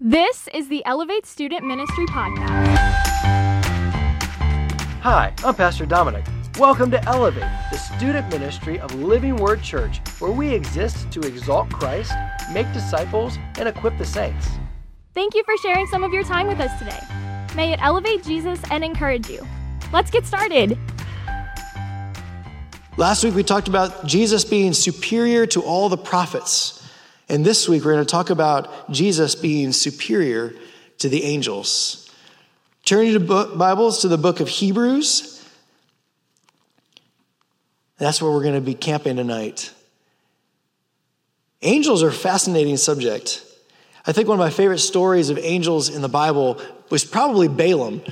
This is the Elevate Student Ministry Podcast. Hi, I'm Pastor Dominic. Welcome to Elevate, the student ministry of Living Word Church, where we exist to exalt Christ, make disciples, and equip the saints. Thank you for sharing some of your time with us today. May it elevate Jesus and encourage you. Let's get started. Last week we talked about Jesus being superior to all the prophets. And this week we're going to talk about Jesus being superior to the angels. Turn your Bibles to the book of Hebrews. That's where we're going to be camping tonight. Angels are a fascinating subject. I think one of my favorite stories of angels in the Bible was probably Balaam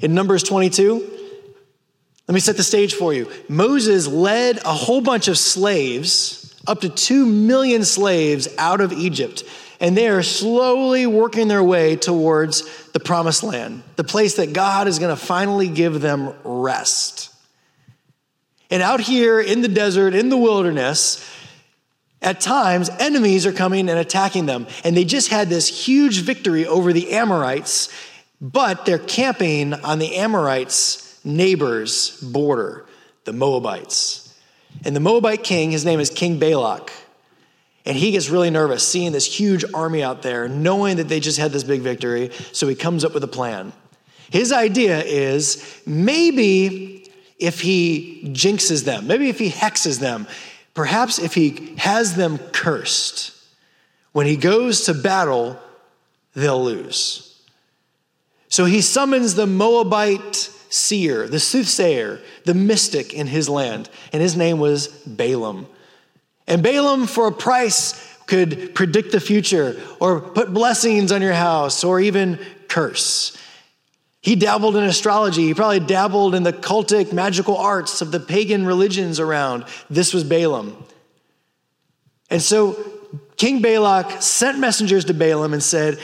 in Numbers 22. Let me set the stage for you. Moses led a whole bunch of slaves, up to two million slaves, out of Egypt. And they are slowly working their way towards the promised land, the place that God is going to finally give them rest. And out here in the desert, in the wilderness, at times enemies are coming and attacking them. And they just had this huge victory over the Amorites, but they're camping on the Amorites' neighbor's border, the Moabites. And the Moabite king, his name is King Balak. And he gets really nervous seeing this huge army out there, knowing that they just had this big victory. So he comes up with a plan. His idea is maybe if he jinxes them, maybe if he hexes them, perhaps if he has them cursed, when he goes to battle, they'll lose. So he summons the Moabite seer, the soothsayer, the mystic in his land, and his name was Balaam. And Balaam, for a price, could predict the future or put blessings on your house or even curse. He dabbled in astrology. He probably dabbled in the cultic magical arts of the pagan religions around. This was Balaam. And so King Balak sent messengers to Balaam and said,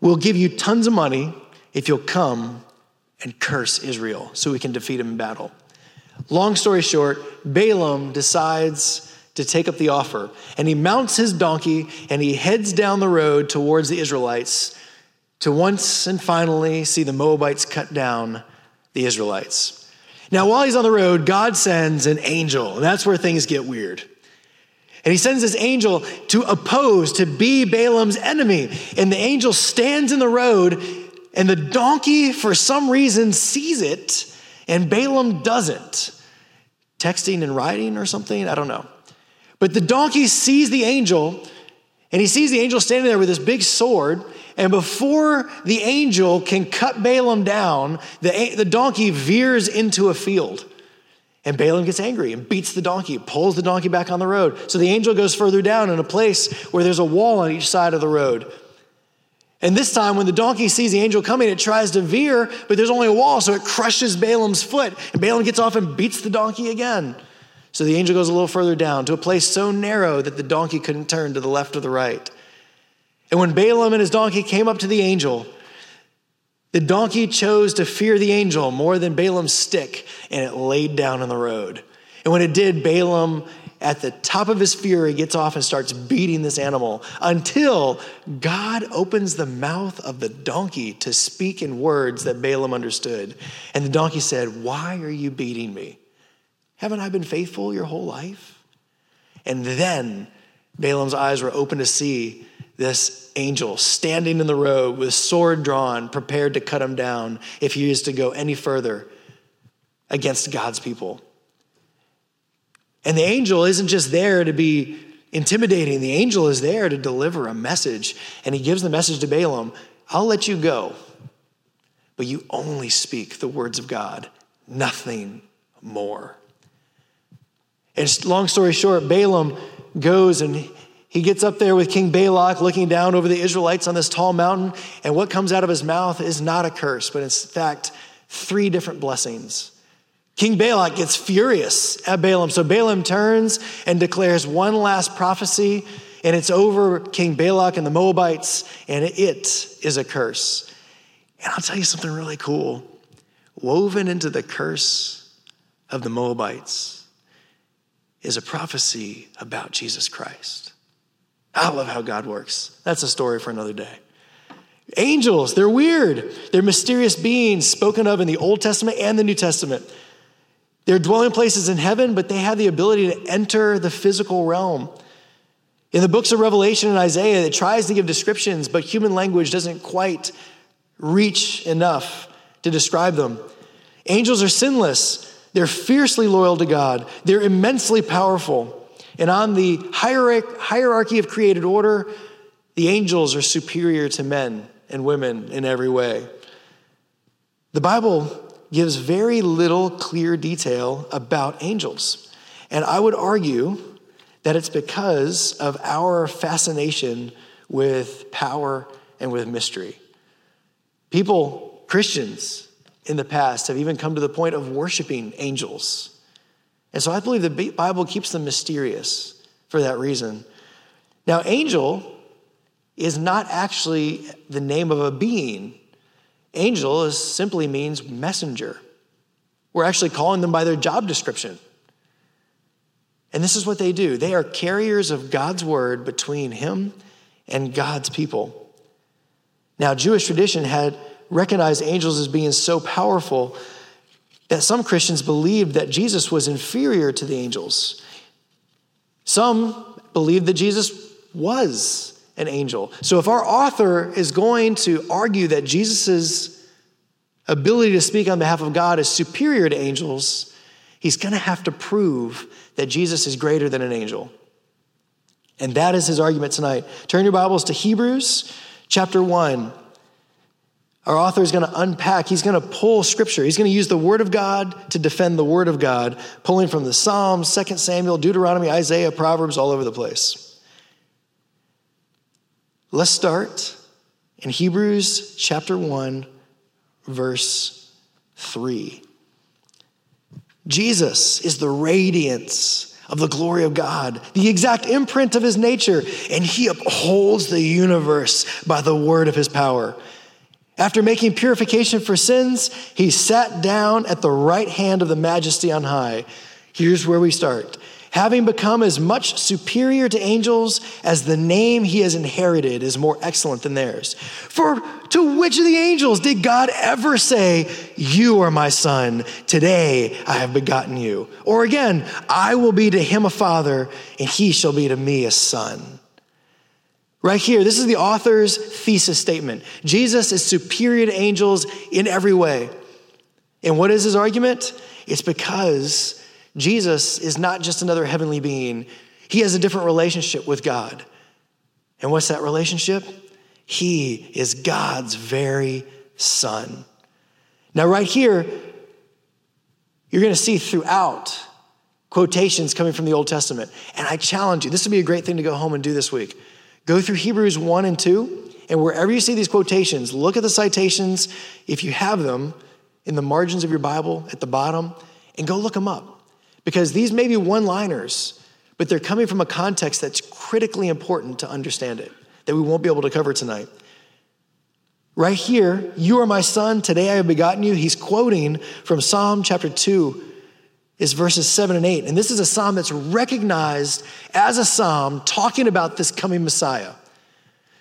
We'll give you tons of money if you'll come and curse Israel so we can defeat him in battle. Long story short, Balaam decides to take up the offer and he mounts his donkey and he heads down the road towards the Israelites to once and finally see the Moabites cut down the Israelites. Now, while he's on the road, God sends an angel, and that's where things get weird. And he sends this angel to oppose, to be Balaam's enemy. And the angel stands in the road and the donkey, for some reason, sees it, and Balaam doesn't. Texting and writing or something? I don't know. But the donkey sees the angel, and he sees the angel standing there with this big sword. And before the angel can cut Balaam down, the, the donkey veers into a field. And Balaam gets angry and beats the donkey, pulls the donkey back on the road. So the angel goes further down in a place where there's a wall on each side of the road. And this time, when the donkey sees the angel coming, it tries to veer, but there's only a wall, so it crushes Balaam's foot. And Balaam gets off and beats the donkey again. So the angel goes a little further down to a place so narrow that the donkey couldn't turn to the left or the right. And when Balaam and his donkey came up to the angel, the donkey chose to fear the angel more than Balaam's stick, and it laid down on the road. And when it did, Balaam at the top of his fury, gets off and starts beating this animal until God opens the mouth of the donkey to speak in words that Balaam understood. And the donkey said, Why are you beating me? Haven't I been faithful your whole life? And then Balaam's eyes were open to see this angel standing in the road with sword drawn, prepared to cut him down if he is to go any further against God's people. And the angel isn't just there to be intimidating, the angel is there to deliver a message. And he gives the message to Balaam I'll let you go, but you only speak the words of God, nothing more. And long story short, Balaam goes and he gets up there with King Balak looking down over the Israelites on this tall mountain. And what comes out of his mouth is not a curse, but in fact, three different blessings. King Balak gets furious at Balaam. So Balaam turns and declares one last prophecy, and it's over King Balak and the Moabites, and it is a curse. And I'll tell you something really cool. Woven into the curse of the Moabites is a prophecy about Jesus Christ. I love how God works. That's a story for another day. Angels, they're weird. They're mysterious beings spoken of in the Old Testament and the New Testament. They're dwelling places in heaven, but they have the ability to enter the physical realm. In the books of Revelation and Isaiah, it tries to give descriptions, but human language doesn't quite reach enough to describe them. Angels are sinless. They're fiercely loyal to God. They're immensely powerful. And on the hierarchy of created order, the angels are superior to men and women in every way. The Bible gives very little clear detail about angels. And I would argue that it's because of our fascination with power and with mystery. People, Christians in the past, have even come to the point of worshiping angels. And so I believe the Bible keeps them mysterious for that reason. Now, angel is not actually the name of a being. Angel is, simply means messenger. We're actually calling them by their job description. And this is what they do they are carriers of God's word between Him and God's people. Now, Jewish tradition had recognized angels as being so powerful that some Christians believed that Jesus was inferior to the angels. Some believed that Jesus was an angel. So if our author is going to argue that Jesus' ability to speak on behalf of God is superior to angels, he's going to have to prove that Jesus is greater than an angel. And that is his argument tonight. Turn your Bibles to Hebrews chapter 1. Our author is going to unpack, he's going to pull scripture. He's going to use the word of God to defend the word of God, pulling from the Psalms, 2 Samuel, Deuteronomy, Isaiah, Proverbs, all over the place. Let's start in Hebrews chapter 1, verse 3. Jesus is the radiance of the glory of God, the exact imprint of his nature, and he upholds the universe by the word of his power. After making purification for sins, he sat down at the right hand of the majesty on high. Here's where we start having become as much superior to angels as the name he has inherited is more excellent than theirs. For to which of the angels did God ever say, You are my son, today I have begotten you? Or again, I will be to him a father, and he shall be to me a son. Right here, this is the author's thesis statement. Jesus is superior to angels in every way. And what is his argument? It's because Jesus is not just another heavenly being, he has a different relationship with God. And what's that relationship? He is God's very son. Now, right here, you're going to see throughout quotations coming from the Old Testament. And I challenge you, this would be a great thing to go home and do this week. Go through Hebrews 1 and 2, and wherever you see these quotations, look at the citations, if you have them, in the margins of your Bible at the bottom, and go look them up. Because these may be one liners, but they're coming from a context that's critically important to understand it, that we won't be able to cover tonight. Right here, you are my son, today I have begotten you. He's quoting from Psalm chapter 2, is verses 7 and 8. And this is a psalm that's recognized as a psalm talking about this coming Messiah.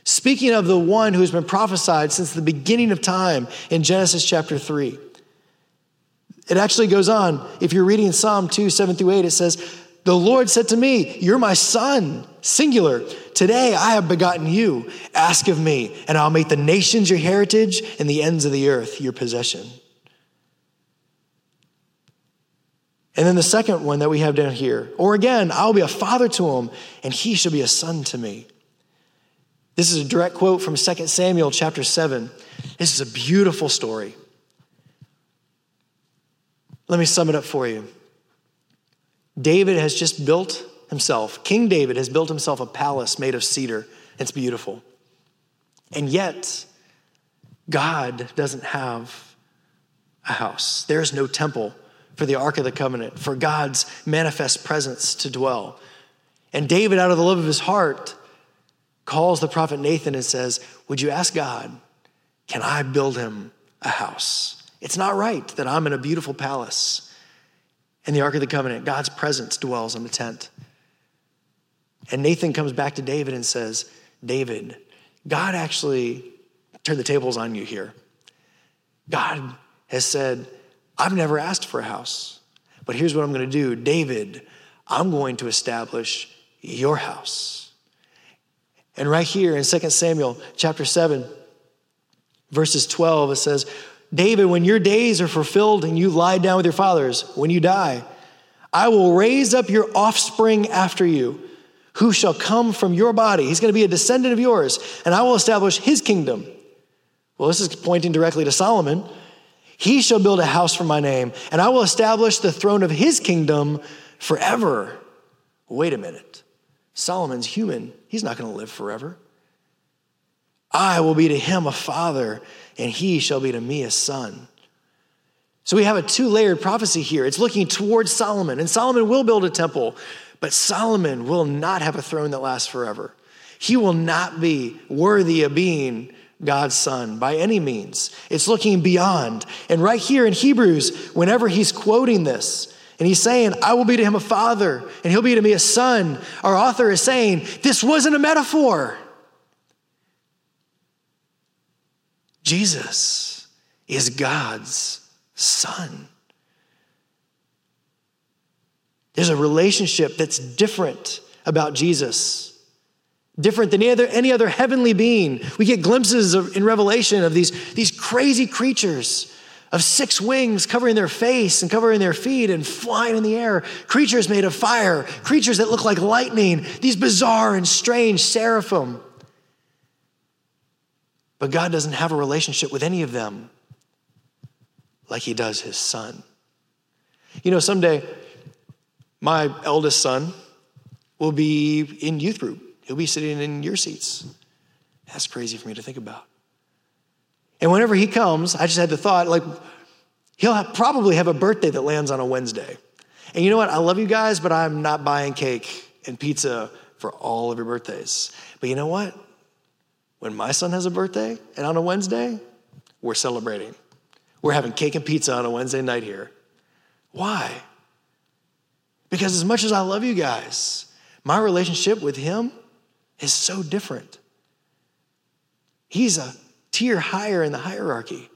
Speaking of the one who has been prophesied since the beginning of time in Genesis chapter 3. It actually goes on. If you're reading Psalm 2, 7 through 8, it says, The Lord said to me, You're my son, singular. Today I have begotten you. Ask of me, and I'll make the nations your heritage and the ends of the earth your possession. And then the second one that we have down here, or again, I'll be a father to him, and he shall be a son to me. This is a direct quote from 2 Samuel chapter 7. This is a beautiful story. Let me sum it up for you. David has just built himself, King David has built himself a palace made of cedar. It's beautiful. And yet, God doesn't have a house. There's no temple for the Ark of the Covenant, for God's manifest presence to dwell. And David, out of the love of his heart, calls the prophet Nathan and says, Would you ask God, can I build him a house? It's not right that I'm in a beautiful palace. In the Ark of the Covenant, God's presence dwells in the tent. And Nathan comes back to David and says, David, God actually turn the tables on you here. God has said, I've never asked for a house, but here's what I'm going to do. David, I'm going to establish your house. And right here in 2 Samuel chapter 7, verses 12, it says, David, when your days are fulfilled and you lie down with your fathers, when you die, I will raise up your offspring after you, who shall come from your body. He's going to be a descendant of yours, and I will establish his kingdom. Well, this is pointing directly to Solomon. He shall build a house for my name, and I will establish the throne of his kingdom forever. Wait a minute. Solomon's human. He's not going to live forever. I will be to him a father, and he shall be to me a son. So we have a two layered prophecy here. It's looking towards Solomon, and Solomon will build a temple, but Solomon will not have a throne that lasts forever. He will not be worthy of being God's son by any means. It's looking beyond. And right here in Hebrews, whenever he's quoting this, and he's saying, I will be to him a father, and he'll be to me a son, our author is saying, this wasn't a metaphor. Jesus is God's son. There's a relationship that's different about Jesus different than any other, any other heavenly being. We get glimpses of, in Revelation of these, these crazy creatures of six wings covering their face and covering their feet and flying in the air. Creatures made of fire, creatures that look like lightning, these bizarre and strange seraphim. But God doesn't have a relationship with any of them like He does His Son. You know, someday my eldest son will be in youth group. He'll be sitting in your seats. That's crazy for me to think about. And whenever he comes, I just had the thought, like, he'll have, probably have a birthday that lands on a Wednesday. And you know what? I love you guys, but I'm not buying cake and pizza for all of your birthdays. But you know what? When my son has a birthday and on a Wednesday, we're celebrating. We're having cake and pizza on a Wednesday night here. Why? Because as much as I love you guys, my relationship with him is so different. He's a tier higher in the hierarchy.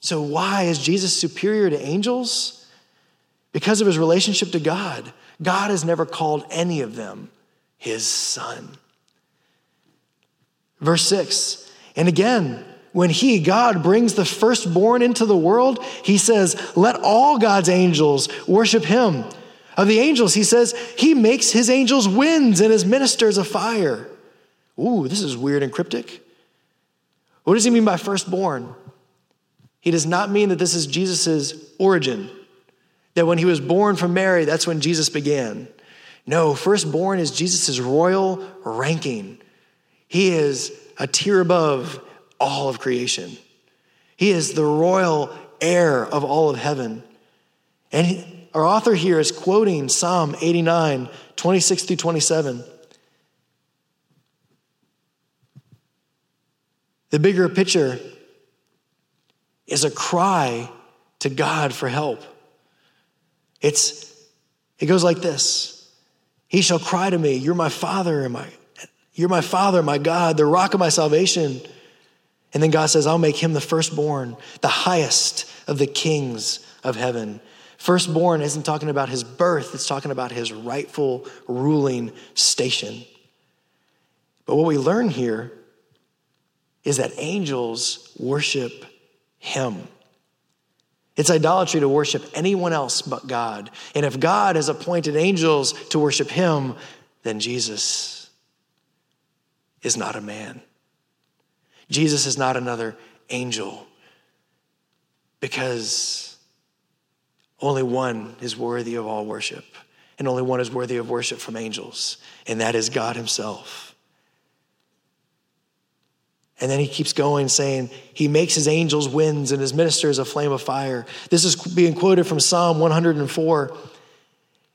So, why is Jesus superior to angels? Because of his relationship to God. God has never called any of them his son. Verse 6 And again, when he, God, brings the firstborn into the world, he says, Let all God's angels worship him. Of the angels, he says, he makes his angels winds and his ministers a fire. Ooh, this is weird and cryptic. What does he mean by firstborn? He does not mean that this is Jesus' origin, that when he was born from Mary, that's when Jesus began. No, firstborn is Jesus' royal ranking. He is a tier above all of creation. He is the royal heir of all of heaven. And our author here is quoting Psalm 89, 26 through 27. The bigger picture is a cry to God for help. It's, it goes like this He shall cry to me, You're my Father, and my, you're my Father, my God, the rock of my salvation. And then God says, I'll make him the firstborn, the highest of the kings of heaven. Firstborn isn't talking about his birth, it's talking about his rightful ruling station. But what we learn here is that angels worship him. It's idolatry to worship anyone else but God. And if God has appointed angels to worship him, then Jesus is not a man. Jesus is not another angel because only one is worthy of all worship, and only one is worthy of worship from angels, and that is God Himself. And then he keeps going, saying, He makes his angels winds and his ministers a flame of fire. This is being quoted from Psalm 104.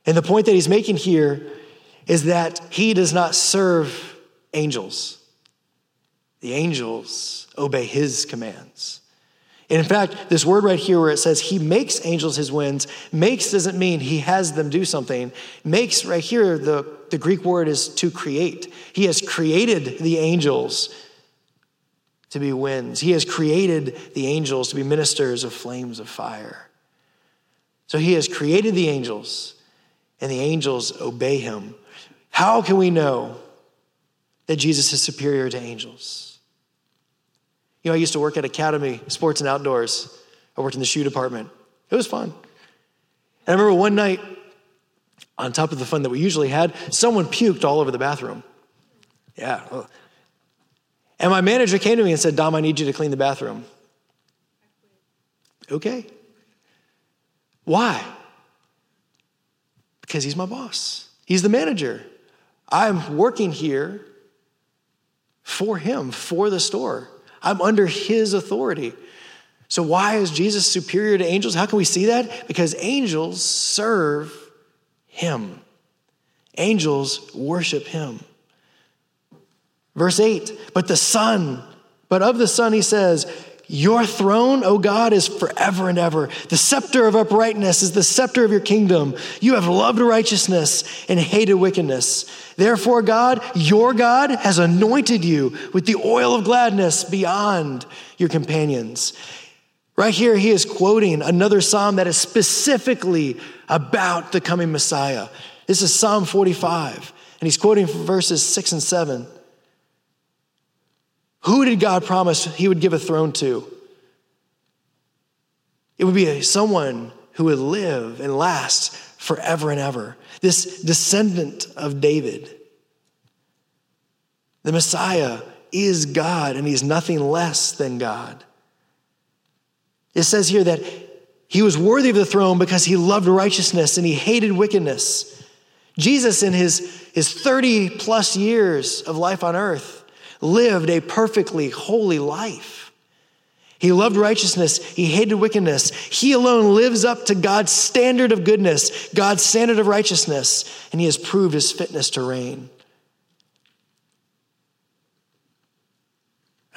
And the point that he's making here is that he does not serve angels, the angels obey his commands. And in fact, this word right here where it says he makes angels his winds, makes doesn't mean he has them do something. Makes right here, the, the Greek word is to create. He has created the angels to be winds. He has created the angels to be ministers of flames of fire. So he has created the angels, and the angels obey him. How can we know that Jesus is superior to angels? You know, I used to work at Academy Sports and Outdoors. I worked in the shoe department. It was fun. And I remember one night, on top of the fun that we usually had, someone puked all over the bathroom. Yeah. And my manager came to me and said, Dom, I need you to clean the bathroom. Okay. Why? Because he's my boss, he's the manager. I'm working here for him, for the store. I'm under his authority. So, why is Jesus superior to angels? How can we see that? Because angels serve him, angels worship him. Verse 8, but the Son, but of the Son, he says, Your throne, O God, is forever and ever. The scepter of uprightness is the scepter of your kingdom. You have loved righteousness and hated wickedness. Therefore, God, your God, has anointed you with the oil of gladness beyond your companions. Right here, he is quoting another psalm that is specifically about the coming Messiah. This is Psalm 45, and he's quoting from verses 6 and 7. Who did God promise he would give a throne to? It would be a, someone who would live and last forever and ever. This descendant of David. The Messiah is God, and he's nothing less than God. It says here that he was worthy of the throne because he loved righteousness and he hated wickedness. Jesus, in his, his 30 plus years of life on earth, lived a perfectly holy life. He loved righteousness. He hated wickedness. He alone lives up to God's standard of goodness, God's standard of righteousness, and he has proved his fitness to reign.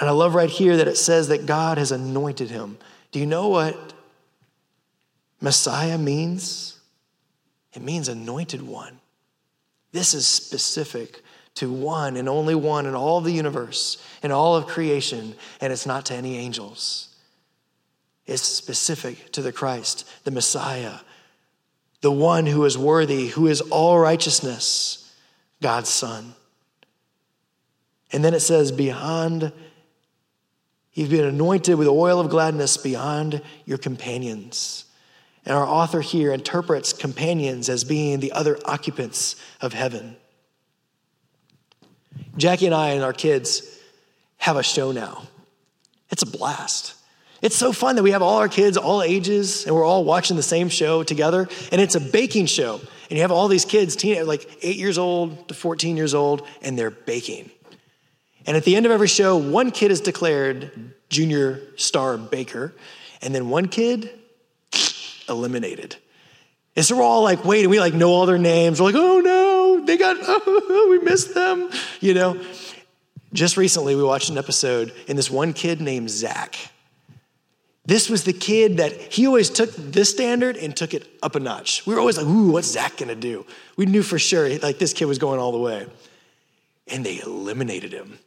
And I love right here that it says that God has anointed him. Do you know what Messiah means? It means anointed one. This is specific to one and only one in all of the universe, in all of creation, and it's not to any angels. It's specific to the Christ, the Messiah, the one who is worthy, who is all righteousness, God's Son. And then it says, beyond, you've been anointed with oil of gladness beyond your companions. And our author here interprets companions as being the other occupants of heaven. Jackie and I and our kids have a show now. It's a blast. It's so fun that we have all our kids, all ages, and we're all watching the same show together. And it's a baking show. And you have all these kids, teen, like eight years old to 14 years old, and they're baking. And at the end of every show, one kid is declared junior star baker, and then one kid eliminated. And so we're all like waiting. We like know all their names. We're like, oh no, they got, oh, we missed them. You know, just recently we watched an episode and this one kid named Zach. This was the kid that he always took this standard and took it up a notch. We were always like, ooh, what's Zach gonna do? We knew for sure like this kid was going all the way. And they eliminated him.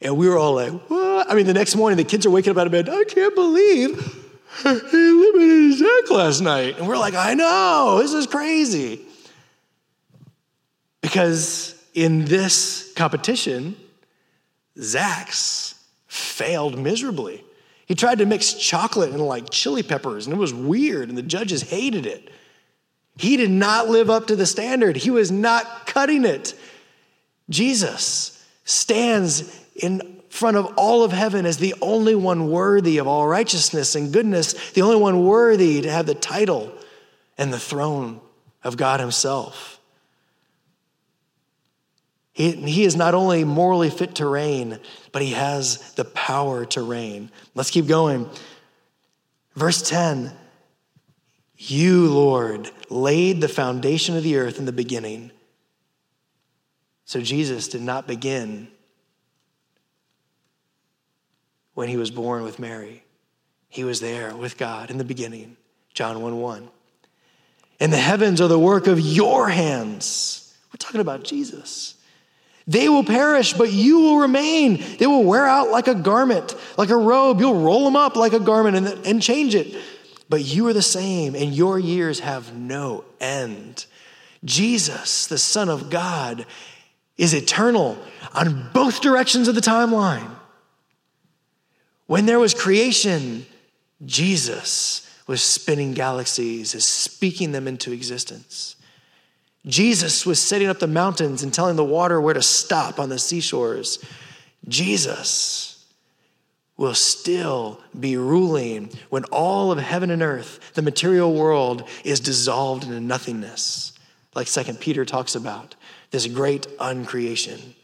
And we were all like, what? I mean, the next morning the kids are waking up out of bed, I can't believe he eliminated Zach last night. And we're like, I know, this is crazy. Because in this competition, Zach's failed miserably. He tried to mix chocolate and like chili peppers, and it was weird, and the judges hated it. He did not live up to the standard, he was not cutting it. Jesus stands in front of all of heaven as the only one worthy of all righteousness and goodness, the only one worthy to have the title and the throne of God Himself. He, he is not only morally fit to reign, but he has the power to reign. Let's keep going. Verse 10 You, Lord, laid the foundation of the earth in the beginning. So Jesus did not begin when he was born with Mary. He was there with God in the beginning. John 1 1. And the heavens are the work of your hands. We're talking about Jesus. They will perish, but you will remain. They will wear out like a garment, like a robe. You'll roll them up like a garment and, and change it. But you are the same, and your years have no end. Jesus, the Son of God, is eternal on both directions of the timeline. When there was creation, Jesus was spinning galaxies, is speaking them into existence. Jesus was setting up the mountains and telling the water where to stop on the seashores. Jesus will still be ruling when all of heaven and earth, the material world, is dissolved into nothingness, like Second Peter talks about this great uncreation.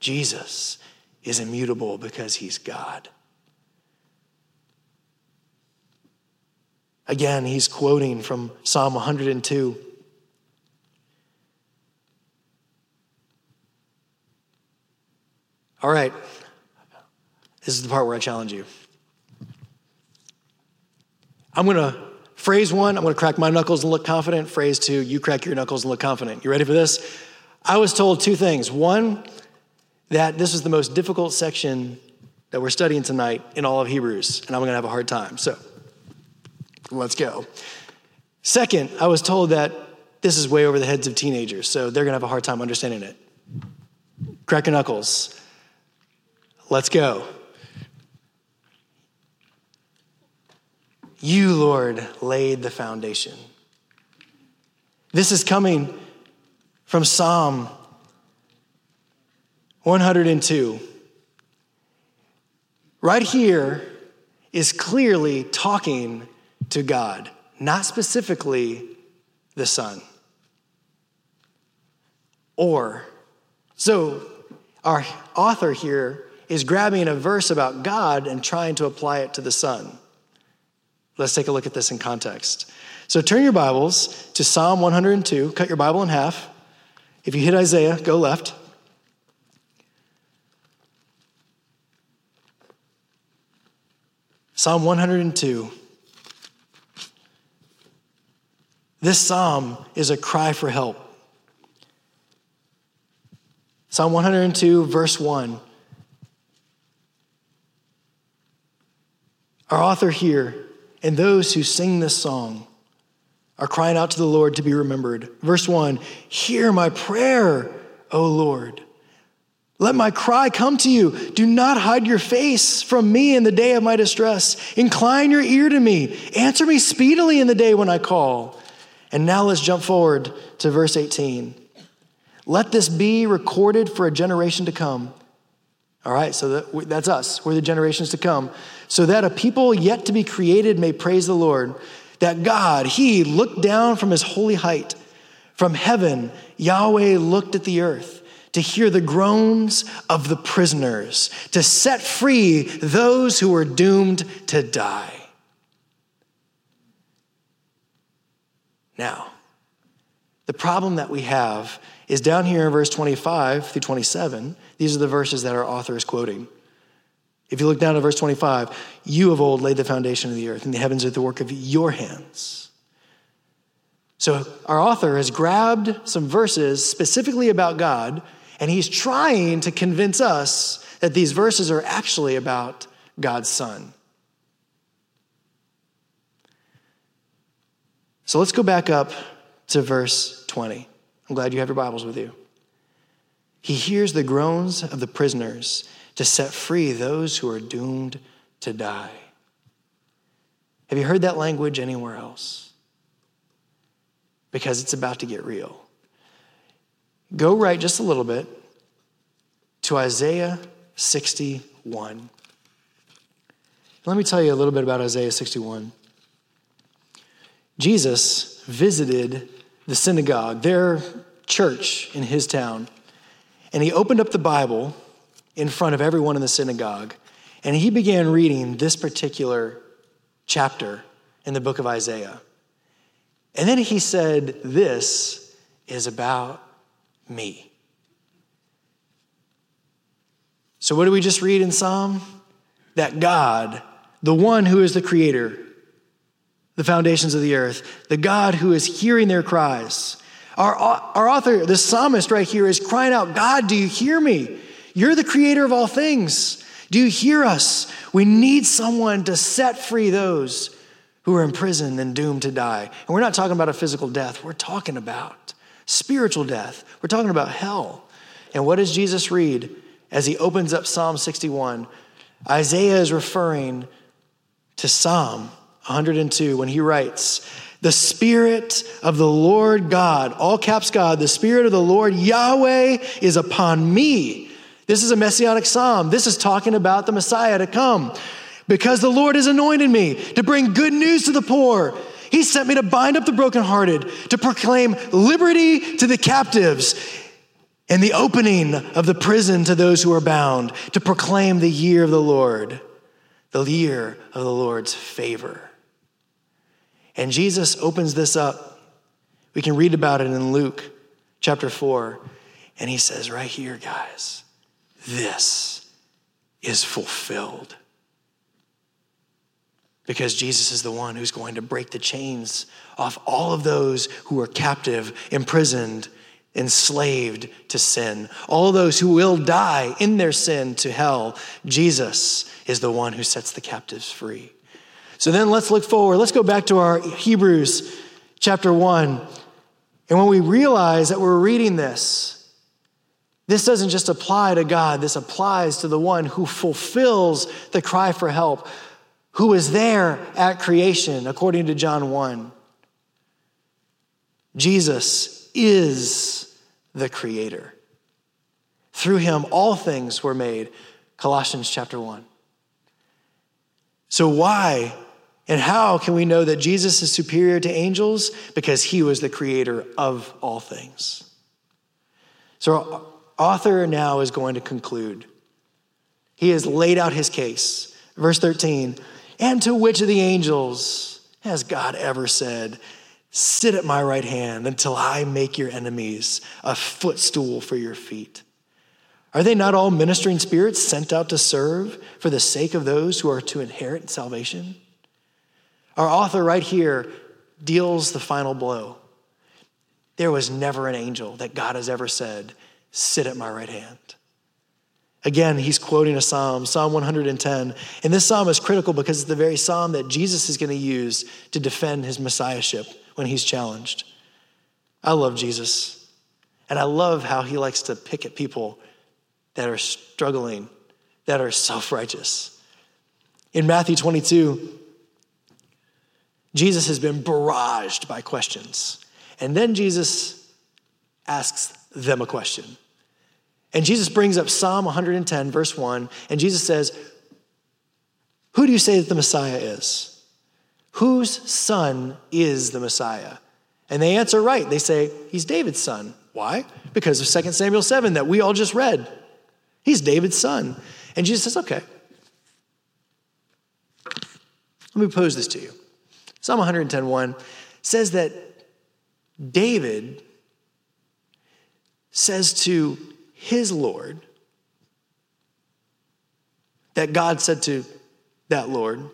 Jesus is immutable because he's God. Again, he's quoting from Psalm 102. All right, this is the part where I challenge you. I'm going to phrase one, I'm going to crack my knuckles and look confident. Phrase two, you crack your knuckles and look confident. You ready for this? I was told two things. One, that this is the most difficult section that we're studying tonight in all of Hebrews, and I'm going to have a hard time. So, Let's go. Second, I was told that this is way over the heads of teenagers, so they're going to have a hard time understanding it. Crack your knuckles. Let's go. You, Lord, laid the foundation. This is coming from Psalm 102. Right here is clearly talking to God, not specifically the Son. Or, so our author here is grabbing a verse about God and trying to apply it to the Son. Let's take a look at this in context. So turn your Bibles to Psalm 102, cut your Bible in half. If you hit Isaiah, go left. Psalm 102. This psalm is a cry for help. Psalm 102, verse 1. Our author here and those who sing this song are crying out to the Lord to be remembered. Verse 1 Hear my prayer, O Lord. Let my cry come to you. Do not hide your face from me in the day of my distress. Incline your ear to me. Answer me speedily in the day when I call. And now let's jump forward to verse 18. Let this be recorded for a generation to come. All right, so that, that's us. We're the generations to come. So that a people yet to be created may praise the Lord. That God, He looked down from His holy height. From heaven, Yahweh looked at the earth to hear the groans of the prisoners, to set free those who were doomed to die. Now, the problem that we have is down here in verse 25 through 27. These are the verses that our author is quoting. If you look down at verse 25, you of old laid the foundation of the earth, and the heavens are the work of your hands. So our author has grabbed some verses specifically about God, and he's trying to convince us that these verses are actually about God's Son. So let's go back up to verse 20. I'm glad you have your Bibles with you. He hears the groans of the prisoners to set free those who are doomed to die. Have you heard that language anywhere else? Because it's about to get real. Go right just a little bit to Isaiah 61. Let me tell you a little bit about Isaiah 61. Jesus visited the synagogue, their church in his town, and he opened up the Bible in front of everyone in the synagogue, and he began reading this particular chapter in the book of Isaiah. And then he said, This is about me. So, what do we just read in Psalm? That God, the one who is the creator, the foundations of the earth, the God who is hearing their cries, Our, our author, the psalmist right here, is crying out, God, do you hear me? You're the creator of all things. Do you hear us? We need someone to set free those who are imprisoned and doomed to die. And we're not talking about a physical death, we're talking about spiritual death. We're talking about hell. And what does Jesus read as he opens up Psalm 61? Isaiah is referring to Psalm 102 when he writes, The Spirit of the Lord God, all caps God, the Spirit of the Lord Yahweh is upon me. This is a messianic psalm. This is talking about the Messiah to come. Because the Lord has anointed me to bring good news to the poor. He sent me to bind up the brokenhearted, to proclaim liberty to the captives, and the opening of the prison to those who are bound, to proclaim the year of the Lord, the year of the Lord's favor. And Jesus opens this up. We can read about it in Luke chapter 4. And he says, right here, guys, this is fulfilled. Because Jesus is the one who's going to break the chains off all of those who are captive, imprisoned, enslaved to sin. All those who will die in their sin to hell. Jesus is the one who sets the captives free. So then let's look forward. Let's go back to our Hebrews chapter 1. And when we realize that we're reading this, this doesn't just apply to God, this applies to the one who fulfills the cry for help, who was there at creation, according to John 1. Jesus is the creator. Through him, all things were made. Colossians chapter 1. So, why and how can we know that Jesus is superior to angels? Because he was the creator of all things. So, our author now is going to conclude. He has laid out his case. Verse 13, and to which of the angels has God ever said, Sit at my right hand until I make your enemies a footstool for your feet? Are they not all ministering spirits sent out to serve for the sake of those who are to inherit salvation? Our author, right here, deals the final blow. There was never an angel that God has ever said, Sit at my right hand. Again, he's quoting a psalm, Psalm 110. And this psalm is critical because it's the very psalm that Jesus is going to use to defend his messiahship when he's challenged. I love Jesus. And I love how he likes to pick at people that are struggling, that are self righteous. In Matthew 22, Jesus has been barraged by questions. And then Jesus asks them a question. And Jesus brings up Psalm 110, verse 1, and Jesus says, Who do you say that the Messiah is? Whose son is the Messiah? And they answer right. They say, He's David's son. Why? Because of 2 Samuel 7 that we all just read. He's David's son. And Jesus says, Okay. Let me pose this to you. Psalm 110:1 says that David says to his Lord, that God said to that Lord,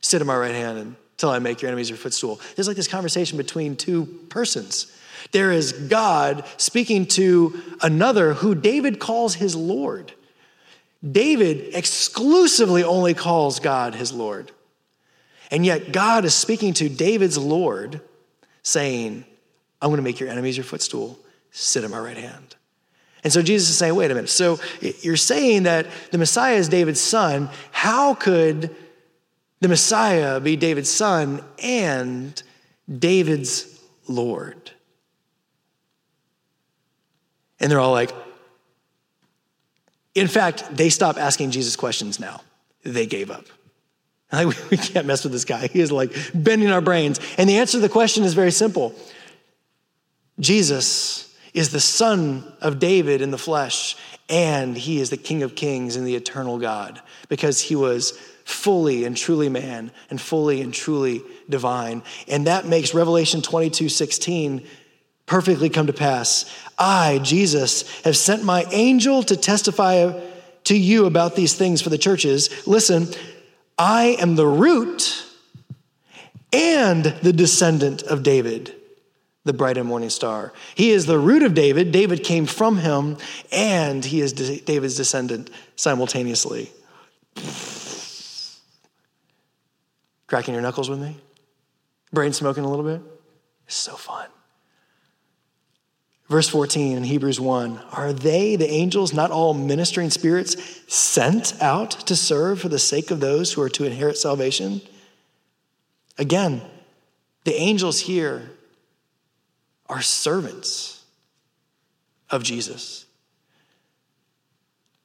Sit at my right hand until I make your enemies your footstool. There's like this conversation between two persons. There is God speaking to another who David calls his Lord. David exclusively only calls God his Lord. And yet God is speaking to David's Lord, saying, I'm going to make your enemies your footstool. Sit at my right hand. And so Jesus is saying, wait a minute. So you're saying that the Messiah is David's son. How could the Messiah be David's son and David's Lord? And they're all like, in fact, they stop asking Jesus questions now. They gave up. Like, we can't mess with this guy. He is like bending our brains. And the answer to the question is very simple Jesus is the son of David in the flesh, and he is the King of kings and the eternal God because he was fully and truly man and fully and truly divine. And that makes Revelation 22 16 perfectly come to pass. I, Jesus, have sent my angel to testify to you about these things for the churches. Listen, I am the root and the descendant of David the bright and morning star. He is the root of David. David came from him, and he is David's descendant simultaneously. Cracking your knuckles with me? Brain smoking a little bit? It's so fun. Verse 14 in Hebrews 1 Are they, the angels, not all ministering spirits sent out to serve for the sake of those who are to inherit salvation? Again, the angels here are servants of Jesus.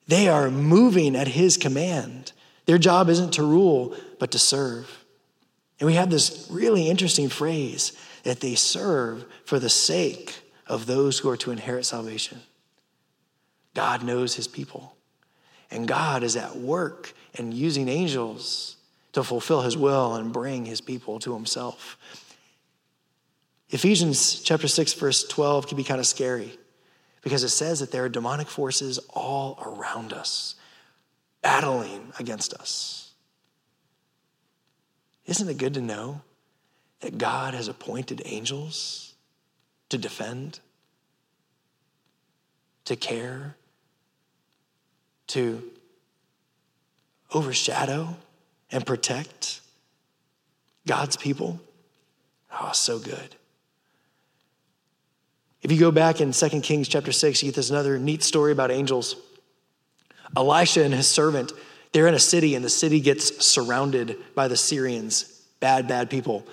They are moving at his command. Their job isn't to rule, but to serve. And we have this really interesting phrase that they serve for the sake of those who are to inherit salvation. God knows his people, and God is at work and using angels to fulfill his will and bring his people to himself. Ephesians chapter 6 verse 12 can be kind of scary because it says that there are demonic forces all around us battling against us. Isn't it good to know that God has appointed angels to defend, to care, to overshadow and protect God's people? Oh, so good. If you go back in 2 Kings chapter 6, you get this another neat story about angels. Elisha and his servant, they're in a city, and the city gets surrounded by the Syrians, bad, bad people.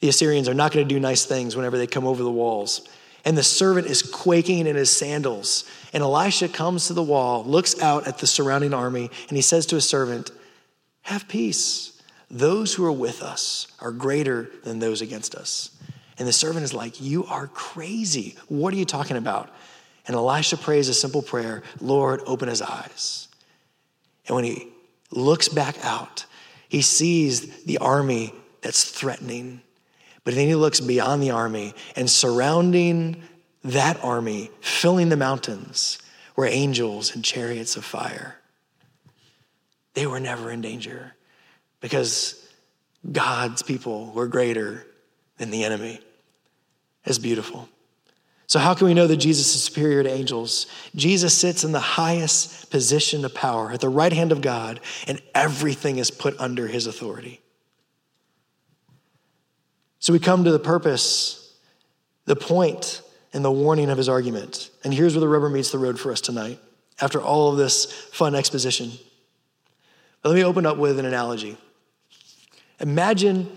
The Assyrians are not going to do nice things whenever they come over the walls. And the servant is quaking in his sandals. And Elisha comes to the wall, looks out at the surrounding army, and he says to his servant, Have peace. Those who are with us are greater than those against us. And the servant is like, You are crazy. What are you talking about? And Elisha prays a simple prayer Lord, open his eyes. And when he looks back out, he sees the army that's threatening. But then he looks beyond the army and surrounding that army, filling the mountains, were angels and chariots of fire. They were never in danger because God's people were greater than the enemy It's beautiful. So, how can we know that Jesus is superior to angels? Jesus sits in the highest position of power at the right hand of God, and everything is put under his authority. So, we come to the purpose, the point, and the warning of his argument. And here's where the rubber meets the road for us tonight, after all of this fun exposition. But let me open up with an analogy. Imagine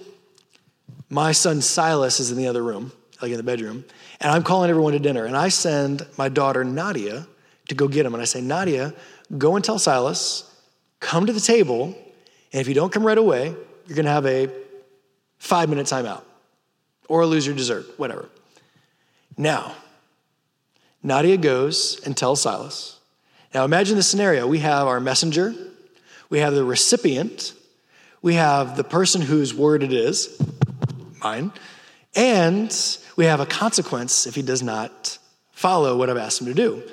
my son Silas is in the other room like in the bedroom, and I'm calling everyone to dinner. And I send my daughter Nadia to go get him. And I say, Nadia, go and tell Silas, come to the table, and if you don't come right away, you're gonna have a five minute timeout or lose your dessert, whatever. Now, Nadia goes and tells Silas. Now imagine the scenario. We have our messenger, we have the recipient, we have the person whose word it is, mine, and we have a consequence if he does not follow what I've asked him to do.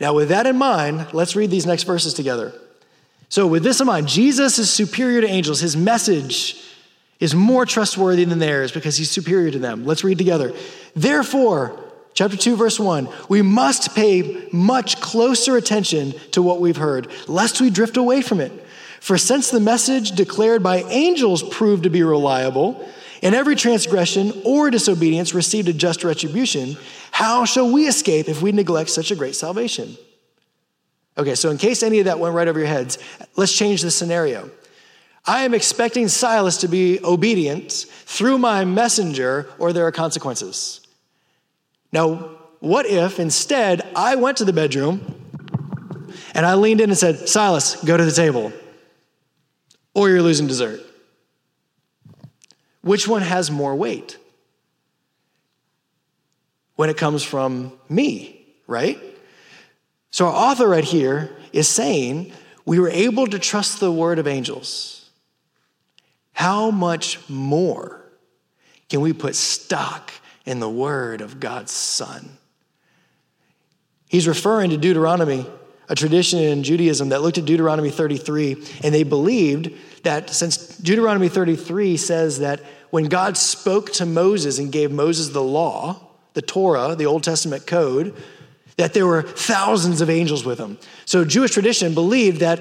Now, with that in mind, let's read these next verses together. So, with this in mind, Jesus is superior to angels. His message is more trustworthy than theirs because he's superior to them. Let's read together. Therefore, chapter 2, verse 1, we must pay much closer attention to what we've heard, lest we drift away from it. For since the message declared by angels proved to be reliable, and every transgression or disobedience received a just retribution, how shall we escape if we neglect such a great salvation? Okay, so in case any of that went right over your heads, let's change the scenario. I am expecting Silas to be obedient through my messenger, or there are consequences. Now, what if instead I went to the bedroom and I leaned in and said, Silas, go to the table, or you're losing dessert? Which one has more weight? When it comes from me, right? So, our author right here is saying we were able to trust the word of angels. How much more can we put stock in the word of God's Son? He's referring to Deuteronomy, a tradition in Judaism that looked at Deuteronomy 33, and they believed that since Deuteronomy 33 says that when God spoke to Moses and gave Moses the law, the Torah, the Old Testament code, that there were thousands of angels with him. So Jewish tradition believed that,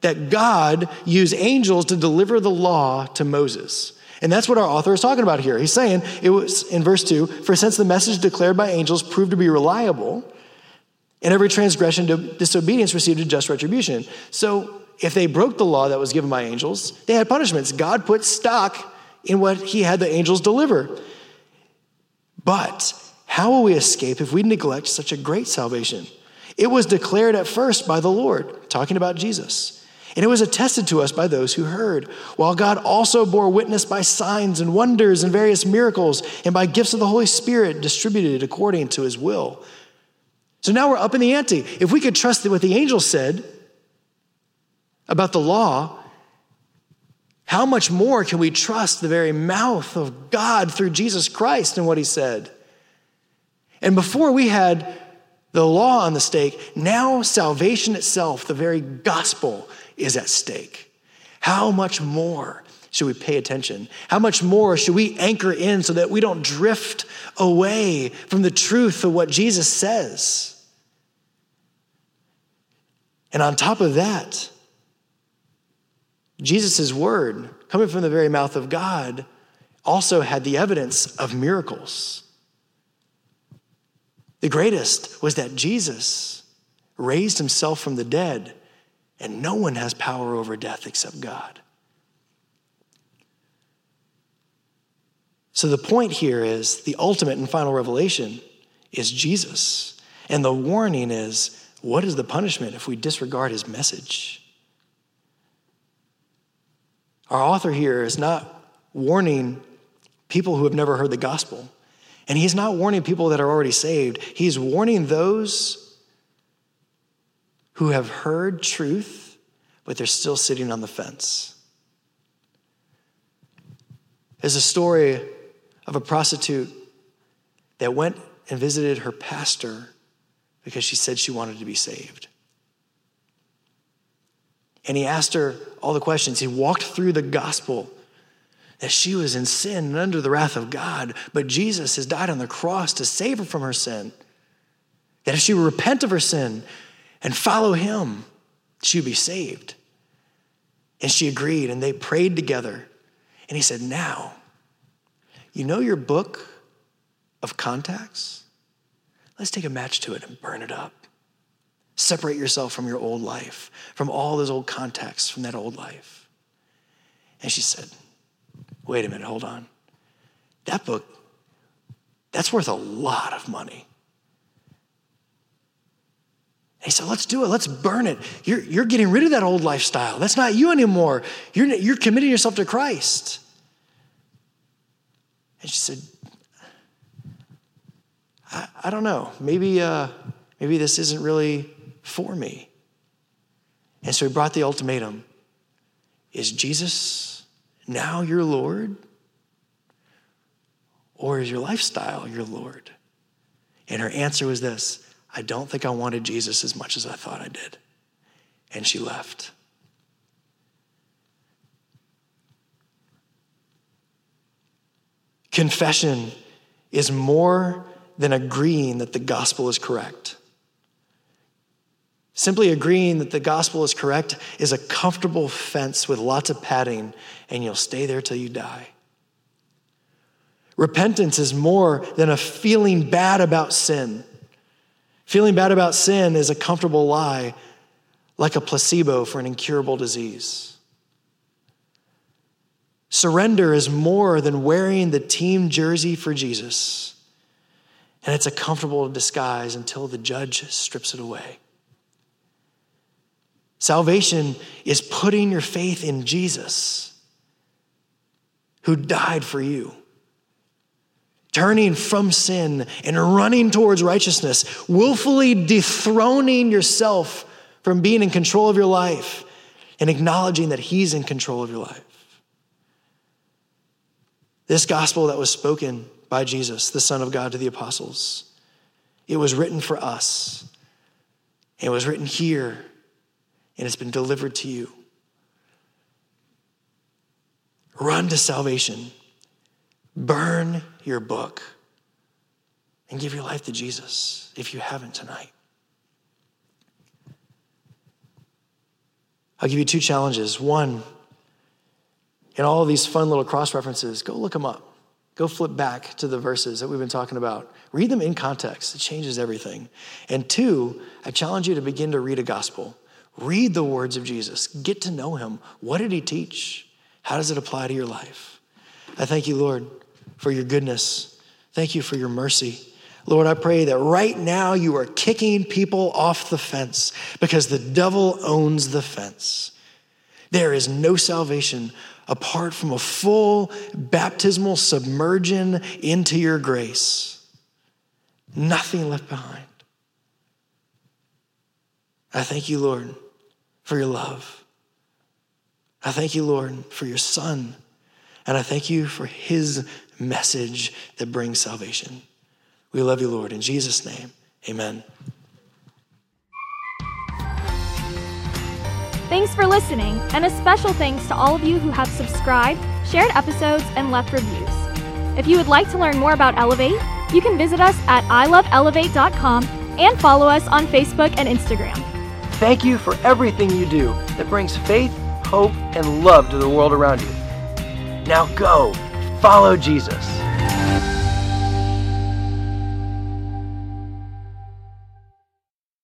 that God used angels to deliver the law to Moses. And that's what our author is talking about here. He's saying it was in verse 2 For since the message declared by angels proved to be reliable, and every transgression to disobedience received a just retribution. So if they broke the law that was given by angels, they had punishments. God put stock in what he had the angels deliver. But how will we escape if we neglect such a great salvation? It was declared at first by the Lord, talking about Jesus. And it was attested to us by those who heard, while God also bore witness by signs and wonders and various miracles and by gifts of the Holy Spirit distributed according to his will. So now we're up in the ante. If we could trust what the angel said about the law, how much more can we trust the very mouth of God through Jesus Christ and what he said? And before we had the law on the stake, now salvation itself, the very gospel, is at stake. How much more should we pay attention? How much more should we anchor in so that we don't drift away from the truth of what Jesus says? And on top of that, Jesus' word, coming from the very mouth of God, also had the evidence of miracles. The greatest was that Jesus raised himself from the dead, and no one has power over death except God. So the point here is the ultimate and final revelation is Jesus. And the warning is what is the punishment if we disregard his message? Our author here is not warning people who have never heard the gospel. And he's not warning people that are already saved. He's warning those who have heard truth, but they're still sitting on the fence. There's a story of a prostitute that went and visited her pastor because she said she wanted to be saved. And he asked her all the questions. He walked through the gospel that she was in sin and under the wrath of God, but Jesus has died on the cross to save her from her sin. That if she would repent of her sin and follow him, she would be saved. And she agreed, and they prayed together. And he said, Now, you know your book of contacts? Let's take a match to it and burn it up. Separate yourself from your old life, from all those old contacts, from that old life. And she said, Wait a minute, hold on. That book, that's worth a lot of money. he said, Let's do it. Let's burn it. You're, you're getting rid of that old lifestyle. That's not you anymore. You're, you're committing yourself to Christ. And she said, I, I don't know. Maybe, uh, maybe this isn't really for me. And so he brought the ultimatum Is Jesus now your Lord? Or is your lifestyle your Lord? And her answer was this I don't think I wanted Jesus as much as I thought I did. And she left. Confession is more than agreeing that the gospel is correct. Simply agreeing that the gospel is correct is a comfortable fence with lots of padding, and you'll stay there till you die. Repentance is more than a feeling bad about sin. Feeling bad about sin is a comfortable lie, like a placebo for an incurable disease. Surrender is more than wearing the team jersey for Jesus and it's a comfortable disguise until the judge strips it away. Salvation is putting your faith in Jesus, who died for you. Turning from sin and running towards righteousness, willfully dethroning yourself from being in control of your life and acknowledging that He's in control of your life. This gospel that was spoken by Jesus, the Son of God, to the apostles. It was written for us. It was written here, and it's been delivered to you. Run to salvation. Burn your book and give your life to Jesus if you haven't tonight. I'll give you two challenges. One, in all of these fun little cross references, go look them up. Go flip back to the verses that we've been talking about. Read them in context, it changes everything. And two, I challenge you to begin to read a gospel. Read the words of Jesus, get to know him. What did he teach? How does it apply to your life? I thank you, Lord, for your goodness. Thank you for your mercy. Lord, I pray that right now you are kicking people off the fence because the devil owns the fence. There is no salvation apart from a full baptismal submersion into your grace. Nothing left behind. I thank you, Lord, for your love. I thank you, Lord, for your son. And I thank you for his message that brings salvation. We love you, Lord. In Jesus' name, amen. Thanks for listening, and a special thanks to all of you who have subscribed, shared episodes, and left reviews. If you would like to learn more about Elevate, you can visit us at iloveelevate.com and follow us on Facebook and Instagram. Thank you for everything you do that brings faith, hope, and love to the world around you. Now go, follow Jesus.